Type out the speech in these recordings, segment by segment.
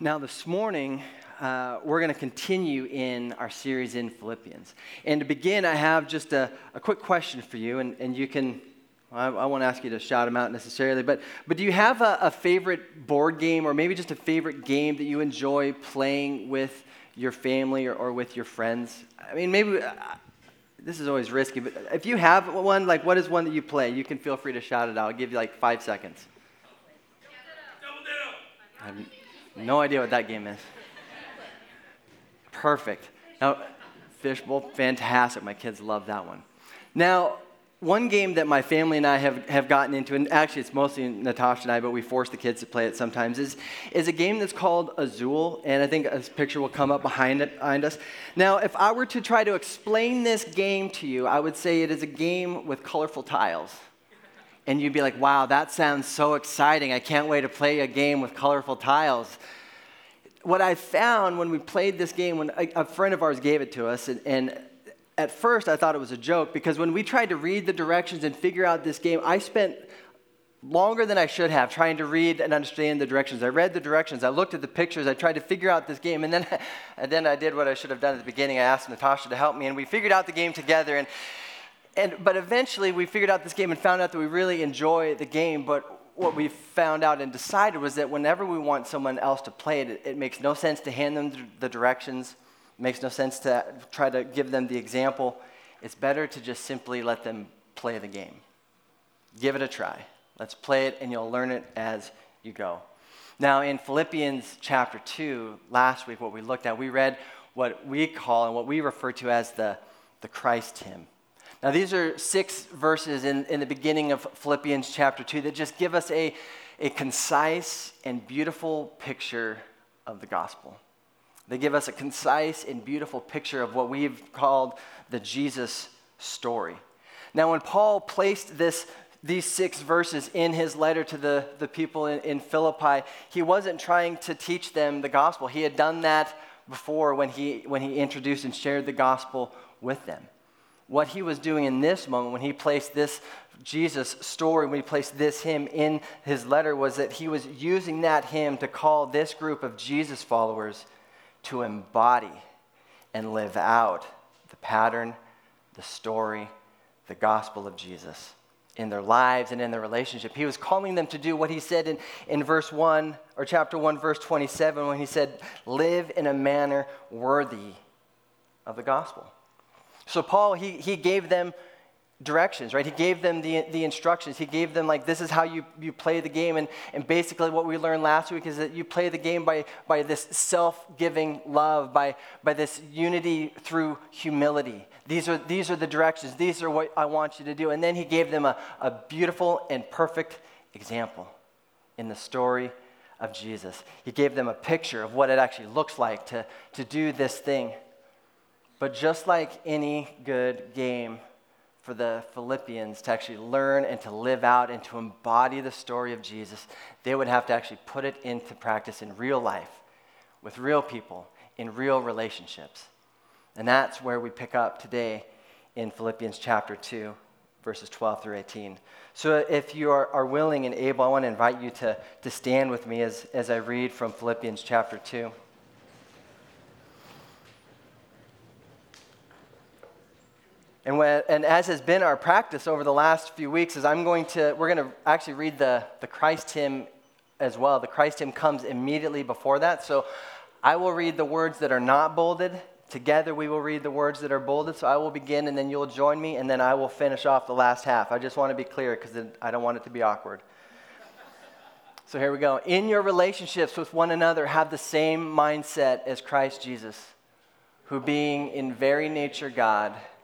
Now, this morning, uh, we're going to continue in our series in Philippians. And to begin, I have just a, a quick question for you, and, and you can, I, I won't ask you to shout them out necessarily, but, but do you have a, a favorite board game or maybe just a favorite game that you enjoy playing with your family or, or with your friends? I mean, maybe. Uh, this is always risky, but if you have one, like what is one that you play? You can feel free to shout it out. I'll give you like five seconds. Double. No idea what that game is. Perfect. Now, fishbowl, fantastic. My kids love that one. Now, one game that my family and I have, have gotten into, and actually it's mostly Natasha and I, but we force the kids to play it sometimes, is, is a game that's called Azul, and I think a picture will come up behind, it, behind us. Now, if I were to try to explain this game to you, I would say it is a game with colorful tiles and you'd be like, wow, that sounds so exciting. I can't wait to play a game with colorful tiles. What I found when we played this game, when a, friend of ours gave it to us, and, and at first I thought it was a joke because when we tried to read the directions and figure out this game, I spent longer than I should have trying to read and understand the directions. I read the directions, I looked at the pictures, I tried to figure out this game, and then, and then I did what I should have done at the beginning. I asked Natasha to help me, and we figured out the game together. And and, but eventually we figured out this game and found out that we really enjoy the game. But what we found out and decided was that whenever we want someone else to play it, it, it makes no sense to hand them the directions. It makes no sense to try to give them the example. It's better to just simply let them play the game. Give it a try. Let's play it, and you'll learn it as you go. Now, in Philippians chapter 2, last week, what we looked at, we read what we call and what we refer to as the, the Christ hymn. Now, these are six verses in, in the beginning of Philippians chapter 2 that just give us a, a concise and beautiful picture of the gospel. They give us a concise and beautiful picture of what we've called the Jesus story. Now, when Paul placed this, these six verses in his letter to the, the people in, in Philippi, he wasn't trying to teach them the gospel. He had done that before when he, when he introduced and shared the gospel with them what he was doing in this moment when he placed this Jesus story, when he placed this hymn in his letter, was that he was using that hymn to call this group of Jesus followers to embody and live out the pattern, the story, the gospel of Jesus in their lives and in their relationship. He was calling them to do what he said in, in verse 1 or chapter 1, verse 27, when he said, Live in a manner worthy of the gospel. So, Paul, he, he gave them directions, right? He gave them the, the instructions. He gave them, like, this is how you, you play the game. And, and basically, what we learned last week is that you play the game by, by this self giving love, by, by this unity through humility. These are, these are the directions. These are what I want you to do. And then he gave them a, a beautiful and perfect example in the story of Jesus. He gave them a picture of what it actually looks like to, to do this thing. But just like any good game for the Philippians to actually learn and to live out and to embody the story of Jesus, they would have to actually put it into practice in real life with real people in real relationships. And that's where we pick up today in Philippians chapter 2, verses 12 through 18. So if you are, are willing and able, I want to invite you to, to stand with me as, as I read from Philippians chapter 2. And, when, and as has been our practice over the last few weeks, is I'm going to, we're going to actually read the, the Christ hymn as well. The Christ hymn comes immediately before that. So I will read the words that are not bolded. Together we will read the words that are bolded. So I will begin and then you'll join me and then I will finish off the last half. I just want to be clear because I don't want it to be awkward. So here we go. In your relationships with one another, have the same mindset as Christ Jesus, who being in very nature God,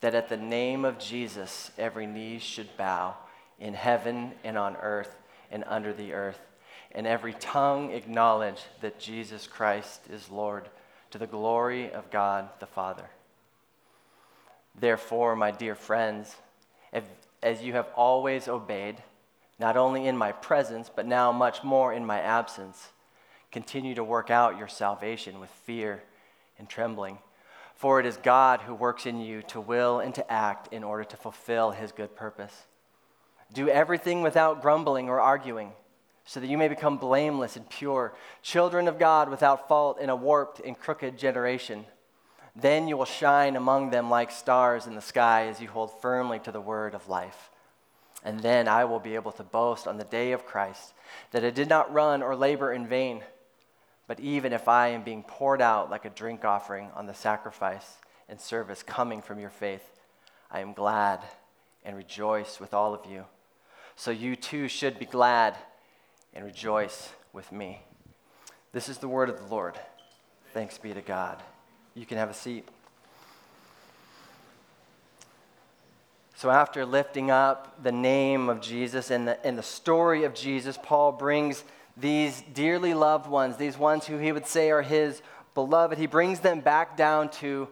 that at the name of Jesus every knee should bow in heaven and on earth and under the earth, and every tongue acknowledge that Jesus Christ is Lord to the glory of God the Father. Therefore, my dear friends, if, as you have always obeyed, not only in my presence, but now much more in my absence, continue to work out your salvation with fear and trembling. For it is God who works in you to will and to act in order to fulfill his good purpose. Do everything without grumbling or arguing, so that you may become blameless and pure, children of God without fault in a warped and crooked generation. Then you will shine among them like stars in the sky as you hold firmly to the word of life. And then I will be able to boast on the day of Christ that I did not run or labor in vain. But even if I am being poured out like a drink offering on the sacrifice and service coming from your faith, I am glad and rejoice with all of you. So you too should be glad and rejoice with me. This is the word of the Lord. Thanks be to God. You can have a seat. So, after lifting up the name of Jesus and the, and the story of Jesus, Paul brings these dearly loved ones, these ones who he would say are his beloved, he brings them back down to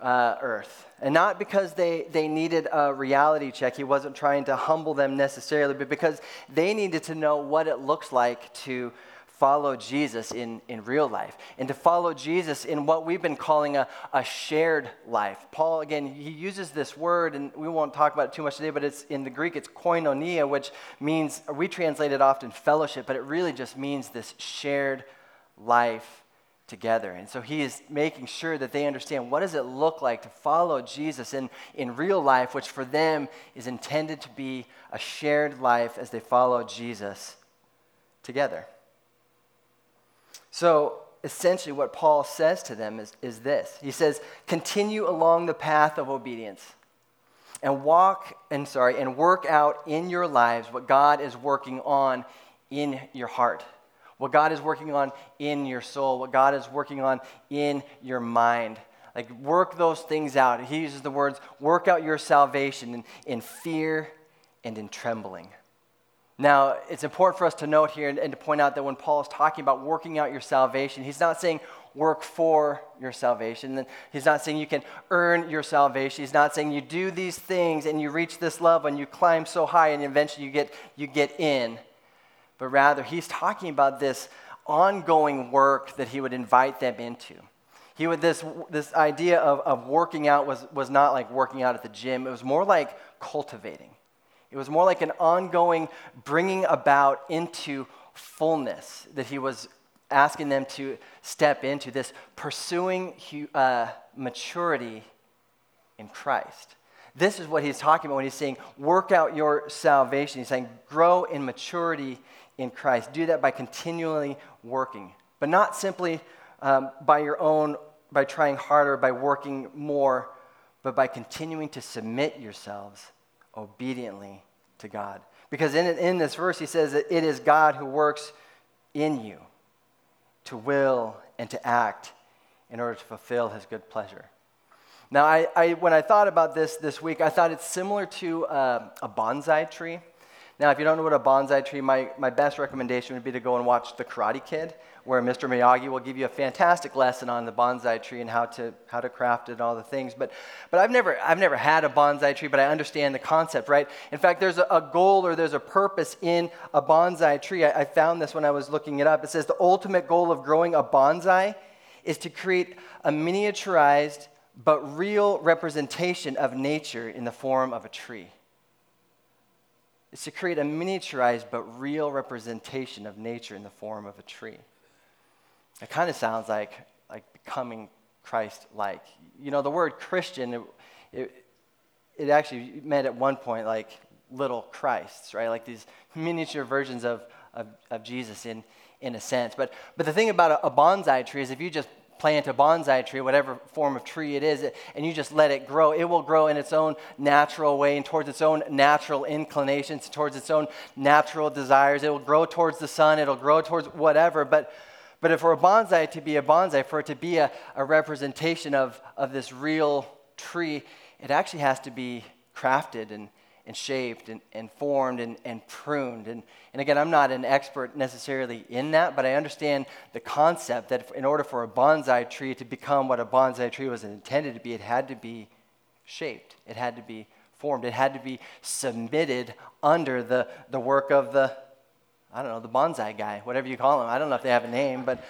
uh, earth. And not because they, they needed a reality check, he wasn't trying to humble them necessarily, but because they needed to know what it looks like to follow Jesus in, in real life and to follow Jesus in what we've been calling a, a shared life. Paul, again, he uses this word, and we won't talk about it too much today, but it's in the Greek, it's koinonia, which means, we translate it often fellowship, but it really just means this shared life together. And so he is making sure that they understand what does it look like to follow Jesus in, in real life, which for them is intended to be a shared life as they follow Jesus together. So essentially what Paul says to them is, is this. He says, continue along the path of obedience and walk and sorry and work out in your lives what God is working on in your heart what God is working on in your soul, what God is working on in your mind. Like, work those things out. He uses the words, work out your salvation in, in fear and in trembling. Now, it's important for us to note here and, and to point out that when Paul is talking about working out your salvation, he's not saying work for your salvation. He's not saying you can earn your salvation. He's not saying you do these things and you reach this level and you climb so high and eventually you get, you get in but rather he's talking about this ongoing work that he would invite them into. He would, this, this idea of, of working out was, was not like working out at the gym, it was more like cultivating. It was more like an ongoing bringing about into fullness that he was asking them to step into, this pursuing uh, maturity in Christ. This is what he's talking about when he's saying, work out your salvation. He's saying, grow in maturity in Christ. Do that by continually working, but not simply um, by your own, by trying harder, by working more, but by continuing to submit yourselves obediently to God. Because in, in this verse, he says that it is God who works in you to will and to act in order to fulfill his good pleasure. Now, I, I, when I thought about this this week, I thought it's similar to uh, a bonsai tree. Now, if you don't know what a bonsai tree, my, my best recommendation would be to go and watch The Karate Kid, where Mr. Miyagi will give you a fantastic lesson on the bonsai tree and how to, how to craft it and all the things. But, but I've, never, I've never had a bonsai tree, but I understand the concept, right? In fact, there's a, a goal or there's a purpose in a bonsai tree. I, I found this when I was looking it up. It says the ultimate goal of growing a bonsai is to create a miniaturized but real representation of nature in the form of a tree is to create a miniaturized but real representation of nature in the form of a tree. It kind of sounds like, like becoming Christ like. You know, the word Christian, it, it, it actually meant at one point like little Christs, right? Like these miniature versions of, of, of Jesus in, in a sense. But, but the thing about a, a bonsai tree is if you just plant a bonsai tree, whatever form of tree it is, and you just let it grow, it will grow in its own natural way and towards its own natural inclinations, towards its own natural desires. It will grow towards the sun, it'll grow towards whatever. But, but if for a bonsai to be a bonsai, for it to be a, a representation of, of this real tree, it actually has to be crafted and, and shaped and, and formed and, and pruned. And, and again, I'm not an expert necessarily in that, but I understand the concept that in order for a bonsai tree to become what a bonsai tree was intended to be, it had to be shaped, it had to be formed, it had to be submitted under the, the work of the, I don't know, the bonsai guy, whatever you call him. I don't know if they have a name, but,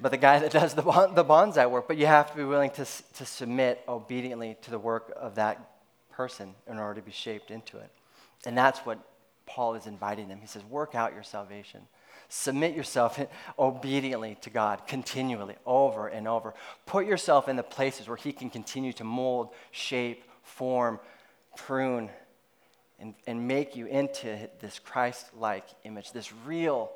but the guy that does the, the bonsai work. But you have to be willing to, to submit obediently to the work of that person in order to be shaped into it. And that's what Paul is inviting them. He says, Work out your salvation. Submit yourself obediently to God continually, over and over. Put yourself in the places where He can continue to mold, shape, form, prune, and, and make you into this Christ like image, this real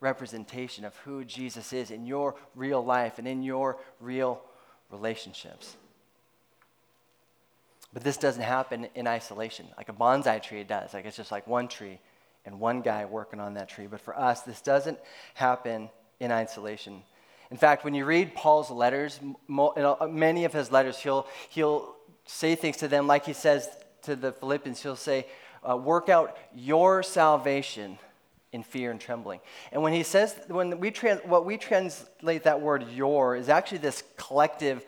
representation of who Jesus is in your real life and in your real relationships. But this doesn't happen in isolation. Like a bonsai tree, it does. Like it's just like one tree and one guy working on that tree. But for us, this doesn't happen in isolation. In fact, when you read Paul's letters, many of his letters, he'll, he'll say things to them like he says to the Philippians. He'll say, uh, Work out your salvation in fear and trembling. And when he says, when we trans, what we translate that word your is actually this collective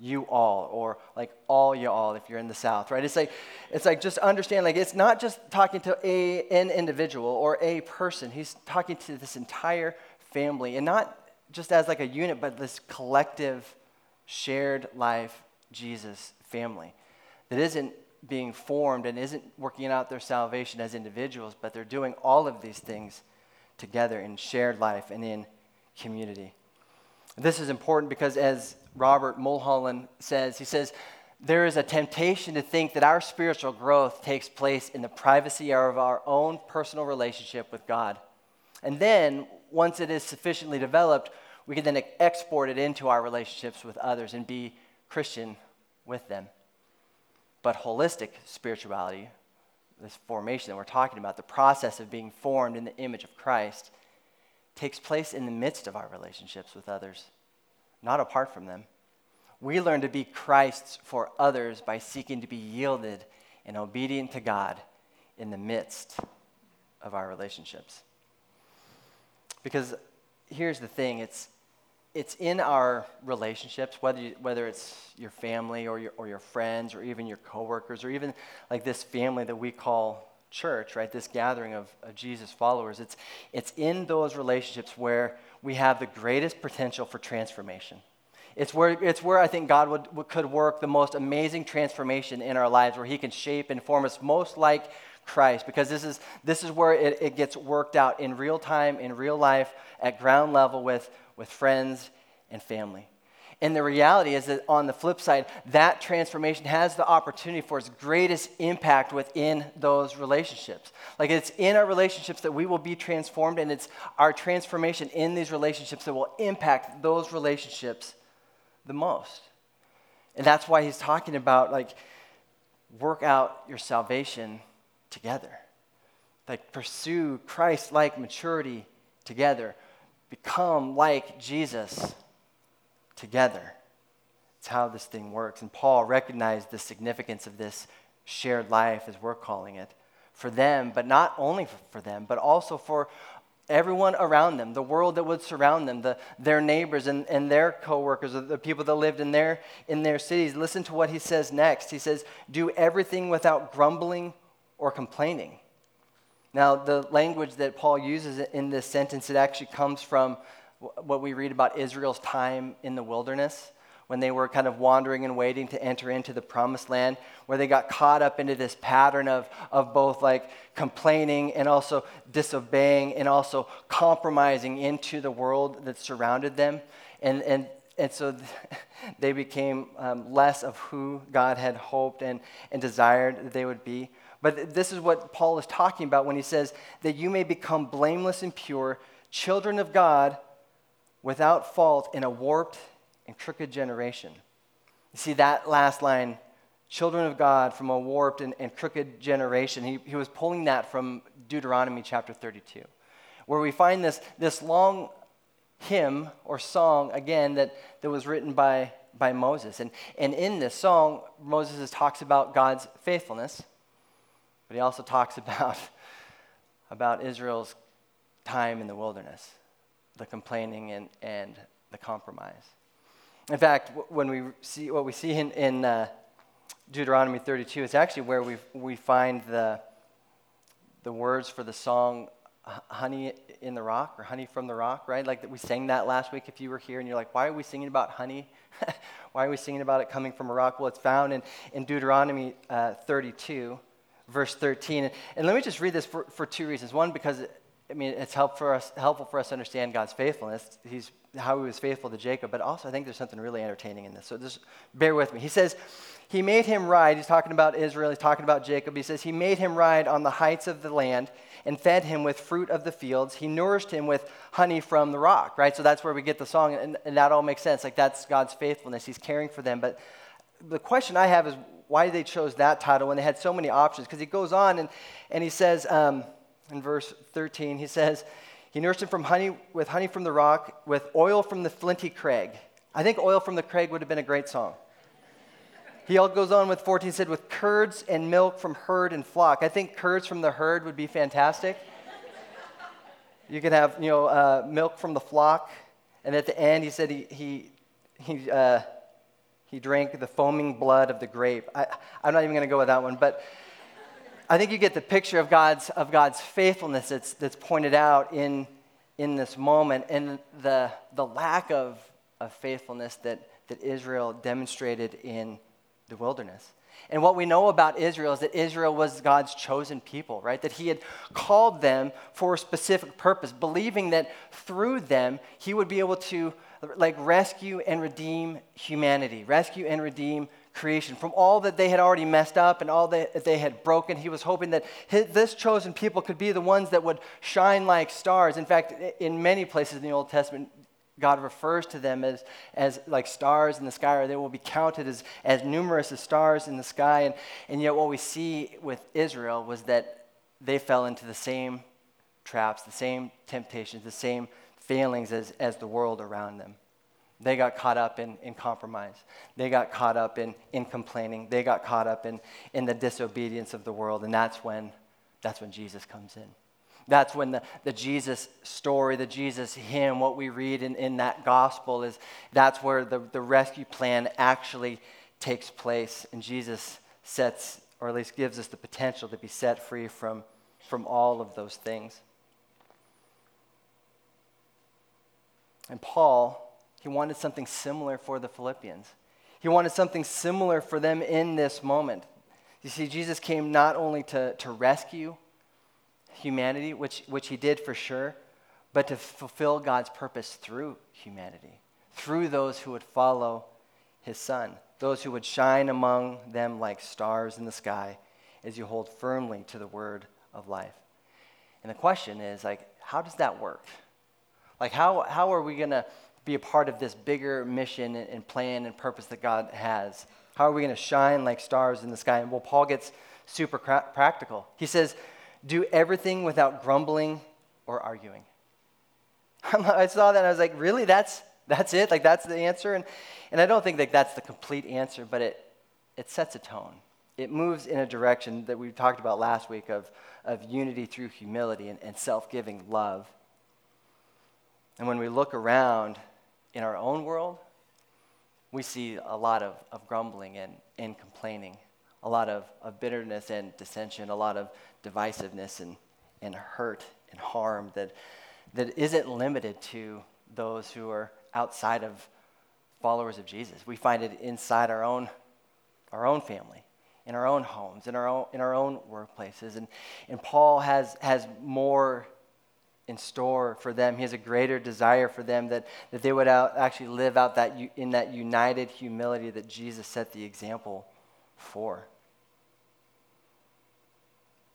you all or like all you all if you're in the south right? It's like it's like just understand like it's not just talking to a an individual or a person. He's talking to this entire family and not just as like a unit but this collective shared life jesus family that isn't being formed and isn't working out their salvation as individuals but they're doing all of these things together in shared life and in community. This is important because as Robert Mulholland says. He says, There is a temptation to think that our spiritual growth takes place in the privacy of our own personal relationship with God. And then, once it is sufficiently developed, we can then export it into our relationships with others and be Christian with them. But holistic spirituality, this formation that we're talking about, the process of being formed in the image of Christ, takes place in the midst of our relationships with others not apart from them. We learn to be Christ's for others by seeking to be yielded and obedient to God in the midst of our relationships. Because here's the thing it's, it's in our relationships, whether, you, whether it's your family or your, or your friends or even your coworkers or even like this family that we call church, right? This gathering of, of Jesus followers. It's, it's in those relationships where we have the greatest potential for transformation. It's where, it's where I think God would, could work the most amazing transformation in our lives, where He can shape and form us most like Christ, because this is, this is where it, it gets worked out in real time, in real life, at ground level with, with friends and family. And the reality is that on the flip side, that transformation has the opportunity for its greatest impact within those relationships. Like it's in our relationships that we will be transformed, and it's our transformation in these relationships that will impact those relationships the most. And that's why he's talking about like work out your salvation together. Like pursue Christ like maturity together. Become like Jesus together. It's how this thing works. And Paul recognized the significance of this shared life, as we're calling it, for them, but not only for them, but also for everyone around them, the world that would surround them, the, their neighbors and, and their coworkers, the people that lived in their, in their cities. Listen to what he says next. He says, Do everything without grumbling or complaining. Now, the language that Paul uses in this sentence, it actually comes from what we read about Israel's time in the wilderness when they were kind of wandering and waiting to enter into the promised land, where they got caught up into this pattern of, of both like complaining and also disobeying and also compromising into the world that surrounded them. And, and, and so they became um, less of who God had hoped and, and desired that they would be. But this is what Paul is talking about when he says that you may become blameless and pure, children of God without fault in a warped and crooked generation. You see that last line, children of God from a warped and, and crooked generation. He, he was pulling that from Deuteronomy chapter 32, where we find this, this long hymn or song, again, that, that was written by, by Moses. And, and in this song, Moses talks about God's faithfulness, but he also talks about, about Israel's time in the wilderness, the complaining and, and the compromise. In fact, when we see what we see in, in uh, Deuteronomy 32, it's actually where we, we find the, the words for the song honey in the rock or honey from the rock, right? Like we sang that last week if you were here and you're like, why are we singing about honey? why are we singing about it coming from a rock? Well, it's found in, in Deuteronomy uh, 32, verse 13. And, and, let me just read this for, for two reasons. One, because I mean, it's help for us, helpful for us to understand God's faithfulness. He's how he was faithful to Jacob, but also I think there's something really entertaining in this. So just bear with me. He says, He made him ride. He's talking about Israel, he's talking about Jacob. He says, He made him ride on the heights of the land and fed him with fruit of the fields. He nourished him with honey from the rock, right? So that's where we get the song, and, and that all makes sense. Like that's God's faithfulness. He's caring for them. But the question I have is why they chose that title when they had so many options? Because he goes on and, and he says um, in verse 13, he says, he nourished him from honey with honey from the rock, with oil from the flinty crag. I think oil from the crag would have been a great song. He all goes on with 14 said, with curds and milk from herd and flock. I think curds from the herd would be fantastic. You could have, you know, uh, milk from the flock. And at the end, he said he, he, he, uh, he drank the foaming blood of the grape. I, I'm not even going to go with that one, but I think you get the picture of God's, of God's faithfulness that's, that's pointed out in, in this moment and the, the lack of, of faithfulness that, that Israel demonstrated in the wilderness. And what we know about Israel is that Israel was God's chosen people, right? That he had called them for a specific purpose, believing that through them he would be able to like rescue and redeem humanity, rescue and redeem creation, from all that they had already messed up and all that they had broken. He was hoping that his, this chosen people could be the ones that would shine like stars. In fact, in many places in the Old Testament, God refers to them as, as like stars in the sky, or they will be counted as, as numerous as stars in the sky. And, and yet, what we see with Israel was that they fell into the same traps, the same temptations, the same failings as, as the world around them. They got caught up in, in compromise. They got caught up in, in complaining. They got caught up in, in the disobedience of the world. And that's when, that's when Jesus comes in. That's when the, the Jesus story, the Jesus hymn, what we read in, in that gospel is that's where the, the rescue plan actually takes place. And Jesus sets, or at least gives us the potential to be set free from, from all of those things. And Paul he wanted something similar for the Philippians. He wanted something similar for them in this moment. You see, Jesus came not only to, to rescue humanity, which, which he did for sure, but to fulfill God's purpose through humanity, through those who would follow his son, those who would shine among them like stars in the sky as you hold firmly to the word of life. And the question is, like, how does that work? Like, how, how are we going to be a part of this bigger mission and plan and purpose that God has? How are we going to shine like stars in the sky? And well, Paul gets super practical. He says, do everything without grumbling or arguing. I saw that and I was like, really? That's, that's it? Like, that's the answer? And, and I don't think that that's the complete answer, but it, it sets a tone. It moves in a direction that we talked about last week of, of unity through humility and, and self giving love. And when we look around in our own world, we see a lot of, of grumbling and, and complaining, a lot of, of bitterness and dissension, a lot of divisiveness and, and hurt and harm that, that isn't limited to those who are outside of followers of Jesus. We find it inside our own, our own family, in our own homes, in our own, in our own workplaces. And, and Paul has, has more in store for them. He has a greater desire for them that, that they would out, actually live out that in that united humility that Jesus set the example for.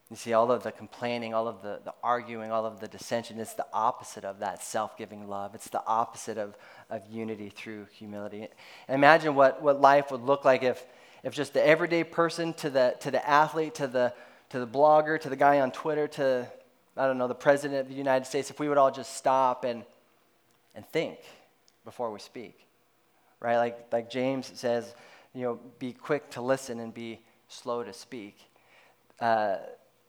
You see, all of the complaining, all of the, the arguing, all of the dissension, it's the opposite of that self giving love. It's the opposite of, of unity through humility. Imagine what, what life would look like if, if just the everyday person to the, to the athlete, to the, to the blogger, to the guy on Twitter, to I don't know, the President of the United States, if we would all just stop and, and think before we speak, right? Like, like James says, you know, be quick to listen and be slow to speak. Uh,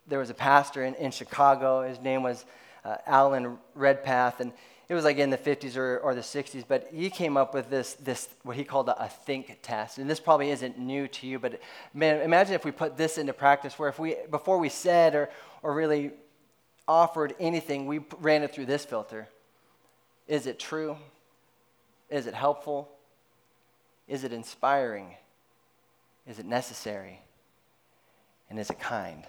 there was a pastor in, in Chicago. His name was uh, Alan Redpath, and it was like in the 50s or, or the 60s, but he came up with this, this what he called a, a, think test. And this probably isn't new to you, but man, imagine if we put this into practice where if we, before we said or, or really offered anything, we ran it through this filter. Is it true? Is it helpful? Is it inspiring? Is it necessary? And is it kind?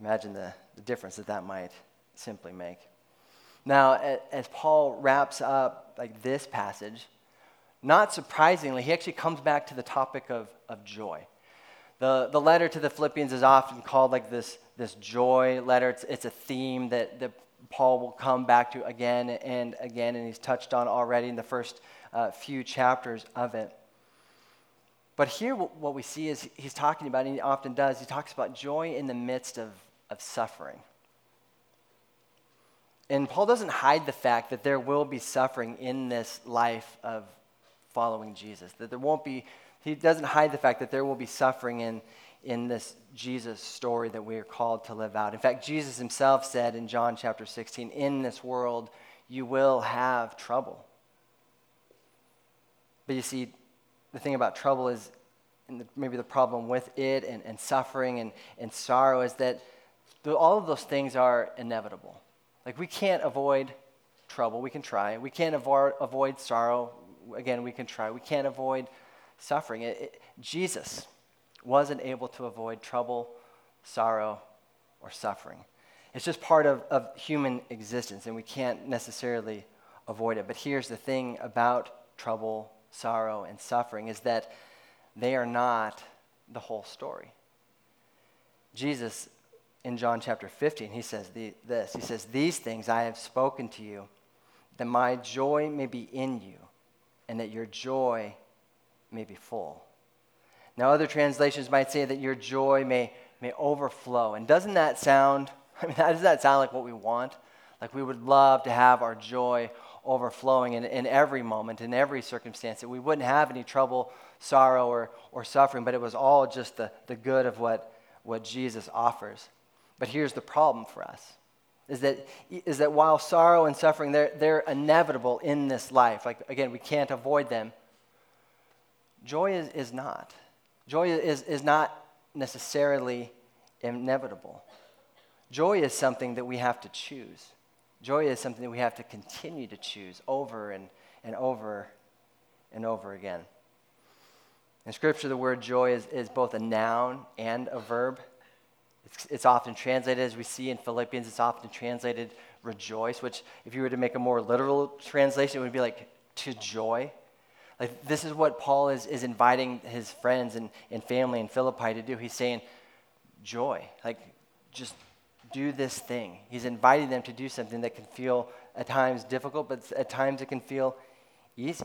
Imagine the, the difference that that might simply make. Now, as Paul wraps up like this passage, not surprisingly, he actually comes back to the topic of, of joy. The, the letter to the Philippians is often called like this, this joy letter. It's, it's a theme that, that Paul will come back to again and again, and he's touched on already in the first uh, few chapters of it. But here, what we see is he's talking about, and he often does, he talks about joy in the midst of, of suffering. And Paul doesn't hide the fact that there will be suffering in this life of following Jesus, that there won't be, he doesn't hide the fact that there will be suffering in, in this Jesus story that we are called to live out. In fact, Jesus himself said in John chapter 16, In this world you will have trouble. But you see, the thing about trouble is, and the, maybe the problem with it and, and suffering and, and sorrow is that the, all of those things are inevitable. Like, we can't avoid trouble. We can try. We can't avoid, avoid sorrow. Again, we can try. We can't avoid suffering. It, it, Jesus wasn't able to avoid trouble, sorrow, or suffering. It's just part of, of human existence, and we can't necessarily avoid it. But here's the thing about trouble, sorrow, and suffering is that they are not the whole story. Jesus in John chapter 15, he says the, this He says, These things I have spoken to you, that my joy may be in you, and that your joy may be full. Now, other translations might say that your joy may, may overflow. And doesn't that sound, I mean, does that sound like what we want? Like we would love to have our joy overflowing in, in every moment, in every circumstance, that we wouldn't have any trouble, sorrow, or, or suffering, but it was all just the, the good of what, what Jesus offers. But here's the problem for us is that, is that while sorrow and suffering, they're, they're inevitable in this life. Like, again, we can't avoid them. Joy is, is not. Joy is, is not necessarily inevitable. Joy is something that we have to choose. Joy is something that we have to continue to choose over and, and over and over again. In Scripture, the word joy is, is both a noun and a verb. It's, it's often translated, as we see in Philippians, it's often translated rejoice, which, if you were to make a more literal translation, it would be like to joy. Like, this is what Paul is, is inviting his friends and, and family in Philippi to do. He's saying, joy. Like, just do this thing. He's inviting them to do something that can feel at times difficult, but at times it can feel easy.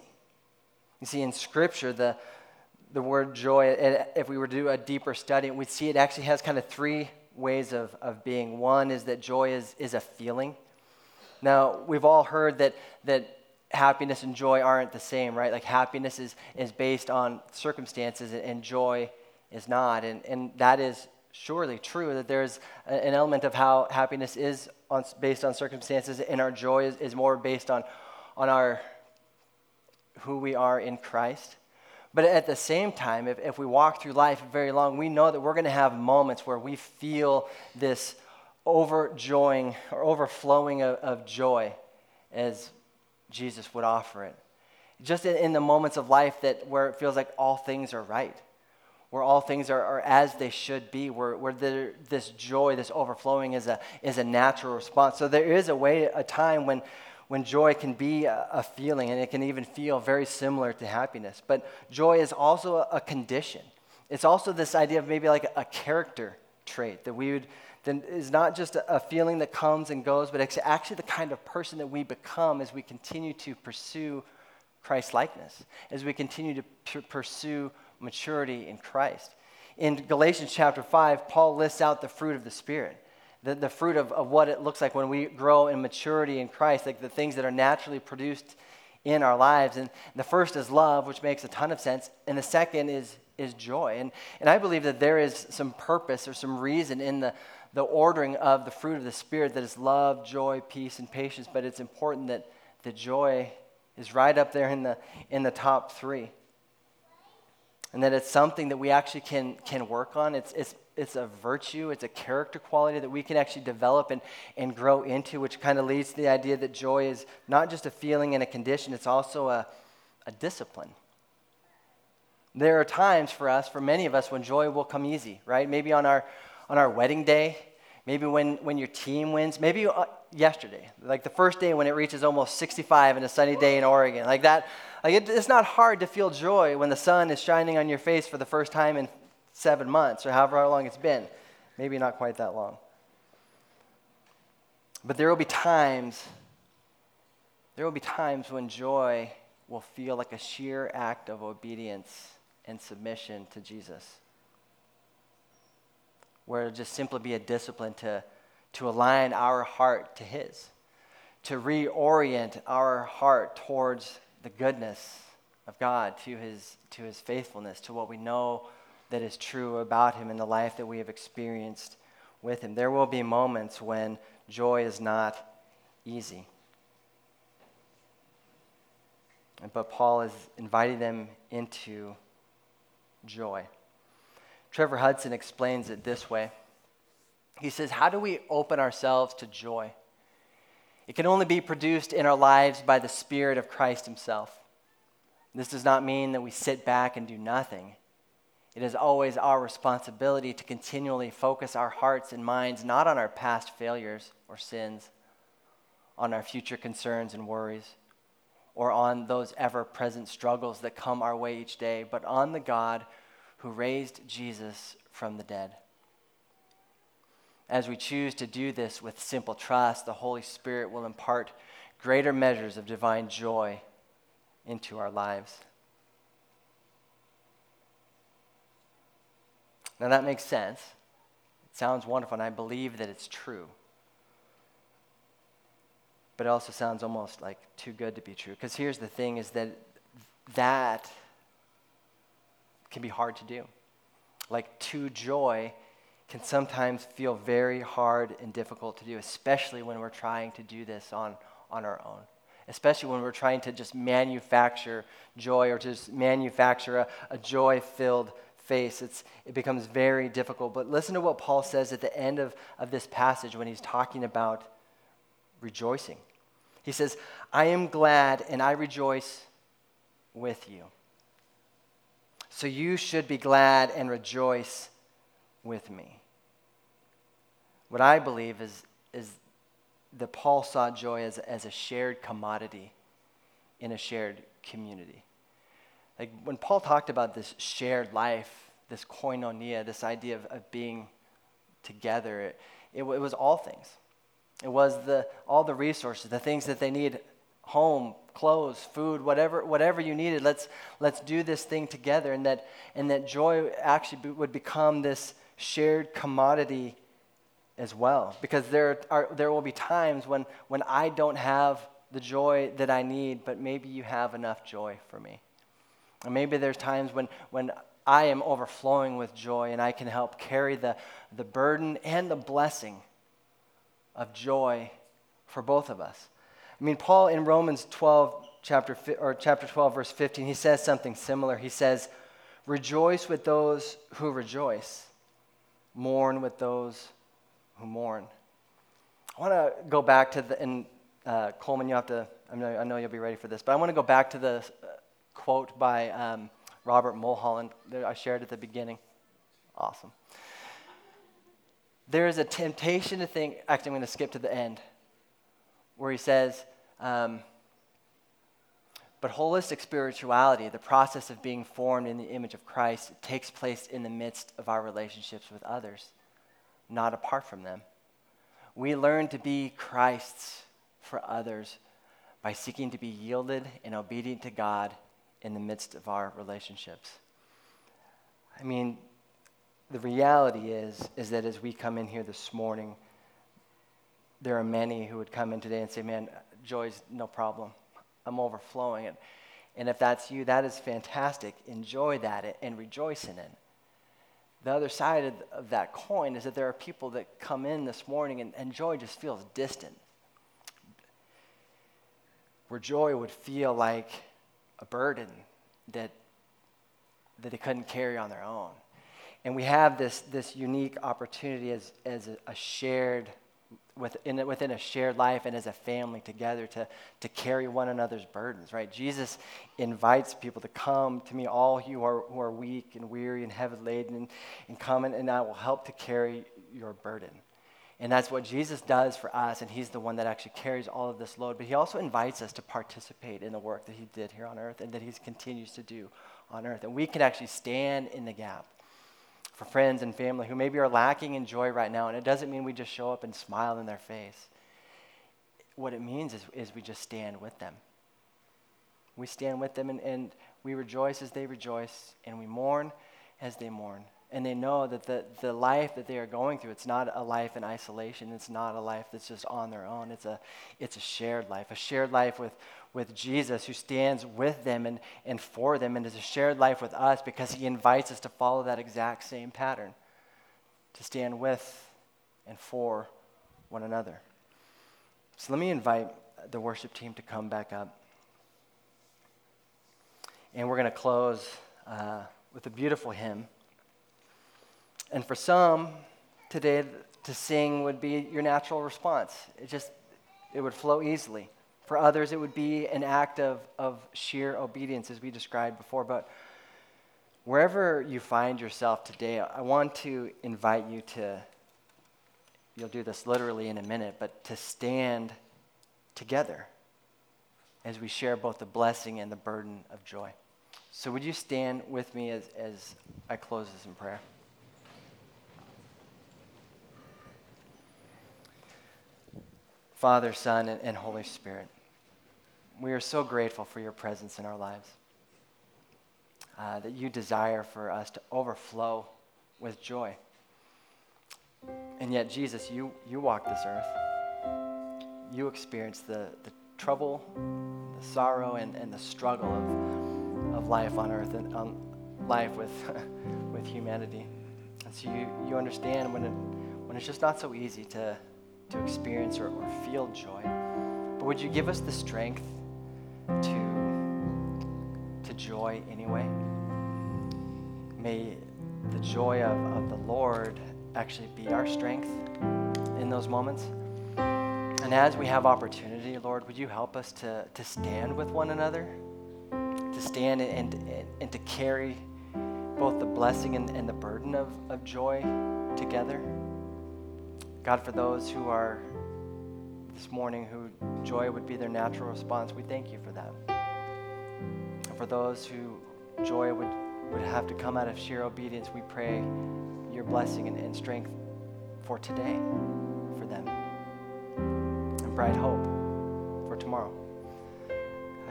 You see, in Scripture, the, the word joy, if we were to do a deeper study, we'd see it actually has kind of three ways of, of being. One is that joy is, is a feeling. Now, we've all heard that, that happiness and joy aren't the same, right? Like happiness is, is based on circumstances and joy is not. And, and that is surely true that there's an element of how happiness is on, based on circumstances and our joy is, is more based on, on our who we are in Christ. But at the same time, if, if we walk through life very long, we know that we're going to have moments where we feel this overjoying or overflowing of, of joy as Jesus would offer it. Just in, in, the moments of life that where it feels like all things are right, where all things are, are as they should be, where, where there, this joy, this overflowing is a, is a natural response. So there is a way, a time when when joy can be a, a, feeling and it can even feel very similar to happiness. But joy is also a, a condition. It's also this idea of maybe like a, a character trait that we would then is not just a, feeling that comes and goes, but it's actually the kind of person that we become as we continue to pursue Christ likeness, as we continue to p- pursue maturity in Christ. In Galatians chapter 5, Paul lists out the fruit of the Spirit the, the fruit of, of what it looks like when we grow in maturity in Christ, like the things that are naturally produced in our lives. And the first is love, which makes a ton of sense. And the second is, is joy. And, and I believe that there is some purpose or some reason in the, the ordering of the fruit of the Spirit that is love, joy, peace, and patience, but it's important that the joy is right up there in the, in the top three. And that it's something that we actually can, can work on. It's, it's, it's a virtue, it's a character quality that we can actually develop and, and grow into, which kind of leads to the idea that joy is not just a feeling and a condition, it's also a, a discipline. There are times for us, for many of us, when joy will come easy, right? Maybe on our, on our wedding day, maybe when, when your team wins, maybe uh, yesterday, like the first day when it reaches almost 65 and a sunny day in Oregon. Like that, like it, it's not hard to feel joy when the sun is shining on your face for the first time in seven months or however long it's been. Maybe not quite that long. But there will be times, there will be times when joy will feel like a sheer act of obedience and submission to Jesus. Where it'll just simply be a discipline to, to align our heart to His, to reorient our heart towards the goodness of God, to His, to his faithfulness, to what we know that is true about Him in the life that we have experienced with Him. There will be moments when joy is not easy. But Paul is inviting them into joy. Trevor Hudson explains it this way. He says, How do we open ourselves to joy? It can only be produced in our lives by the Spirit of Christ Himself. This does not mean that we sit back and do nothing. It is always our responsibility to continually focus our hearts and minds not on our past failures or sins, on our future concerns and worries, or on those ever present struggles that come our way each day, but on the God who raised Jesus from the dead. As we choose to do this with simple trust, the Holy Spirit will impart greater measures of divine joy into our lives. Now that makes sense. It sounds wonderful, and I believe that it's true. But it also sounds almost like too good to be true. Because here's the thing is that that can be hard to do. Like to joy can sometimes feel very hard and difficult to do, especially when we're trying to do this on, on our own. Especially when we're trying to just manufacture joy or just manufacture a, a joy filled face. It's, it becomes very difficult. But listen to what Paul says at the end of, of this passage when he's talking about rejoicing. He says, I am glad and I rejoice with you. So you should be glad and rejoice with me. What I believe is, is that Paul saw joy as, as a shared commodity in a shared community. Like when Paul talked about this shared life, this koinonia, this idea of, of being together, it, it, it was all things. It was the, all the resources, the things that they need home, clothes, food, whatever, whatever you needed. Let's, let's do this thing together. And that, and that joy actually be, would become this shared commodity as well. Because there, are, there will be times when, when I don't have the joy that I need, but maybe you have enough joy for me. And maybe there's times when, when I am overflowing with joy and I can help carry the, the burden and the blessing of joy for both of us. I mean, Paul in Romans 12, chapter, or chapter 12, verse 15, he says something similar. He says, Rejoice with those who rejoice, mourn with those who mourn. I want to go back to the, and uh, Coleman, you have to, I know, I know you'll be ready for this, but I want to go back to the uh, quote by um, Robert Mulholland that I shared at the beginning. Awesome. There is a temptation to think, actually, I'm going to skip to the end, where he says, um, but holistic spirituality, the process of being formed in the image of Christ, takes place in the midst of our relationships with others, not apart from them. We learn to be Christ's for others by seeking to be yielded and obedient to God in the midst of our relationships. I mean, the reality is, is that as we come in here this morning, there are many who would come in today and say, Man, joy's no problem. I'm overflowing it. And if that's you, that is fantastic. Enjoy that and rejoice in it. The other side of, that coin is that there are people that come in this morning and, and joy just feels distant. Where joy would feel like a burden that, that they couldn't carry on their own. And we have this, this unique opportunity as, as a shared within, within a shared life and as a family together to, to carry one another's burdens, right? Jesus invites people to come to me, all you who are, who are weak and weary and heavy laden, and, and come and, and I will help to carry your burden. And that's what Jesus does for us, and He's the one that actually carries all of this load. But He also invites us to participate in the work that He did here on earth and that He continues to do on earth. And we can actually stand in the gap for friends and family who maybe are lacking in joy right now. And it doesn't mean we just show up and smile in their face. What it means is, is we just stand with them. We stand with them and, and we rejoice as they rejoice, and we mourn as they mourn. And they know that the, the life that they are going through, it's not a life in isolation. It's not a life that's just on their own. It's a, it's a shared life, a shared life with, with Jesus who stands with them and, and for them and is a shared life with us because he invites us to follow that exact same pattern to stand with and for one another. So let me invite the worship team to come back up. And we're going to close uh, with a beautiful hymn. And for some, today to sing would be your natural response. It just, it would flow easily. For others, it would be an act of, of sheer obedience, as we described before. But wherever you find yourself today, I want to invite you to, you'll do this literally in a minute, but to stand together as we share both the blessing and the burden of joy. So, would you stand with me as, as I close this in prayer? Father, Son, and, and Holy Spirit we are so grateful for your presence in our lives. Uh, that you desire for us to overflow with joy. And yet, Jesus, you, you walk this earth. You experience the, the trouble, the sorrow, and, and the struggle of, of life on earth and um, life with, with humanity. And so you, you understand when, it, when it's just not so easy to, to experience or, or feel joy. But would you give us the strength to, to joy anyway. May the joy of, of the Lord actually be our strength in those moments. And as we have opportunity, Lord, would you help us to, to stand with one another, to stand and, and, and to carry both the blessing and, and the burden of, of joy together? God, for those who are this morning who joy would be their natural response, we thank you for that. And for those who joy would, would have to come out of sheer obedience, we pray your blessing and, and strength for today, for them, and bright hope for tomorrow.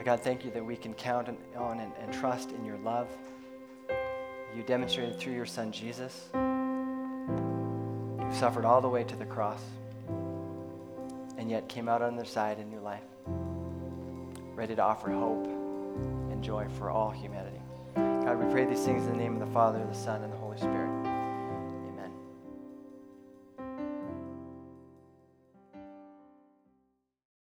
God, thank you that we can count on and, and trust in your love. You demonstrated through your son Jesus, suffered all the way to the cross and yet came out on the side in new life, ready to offer hope and joy for all humanity. God, we pray these things in the name of the Father, the Son, and the Holy Spirit.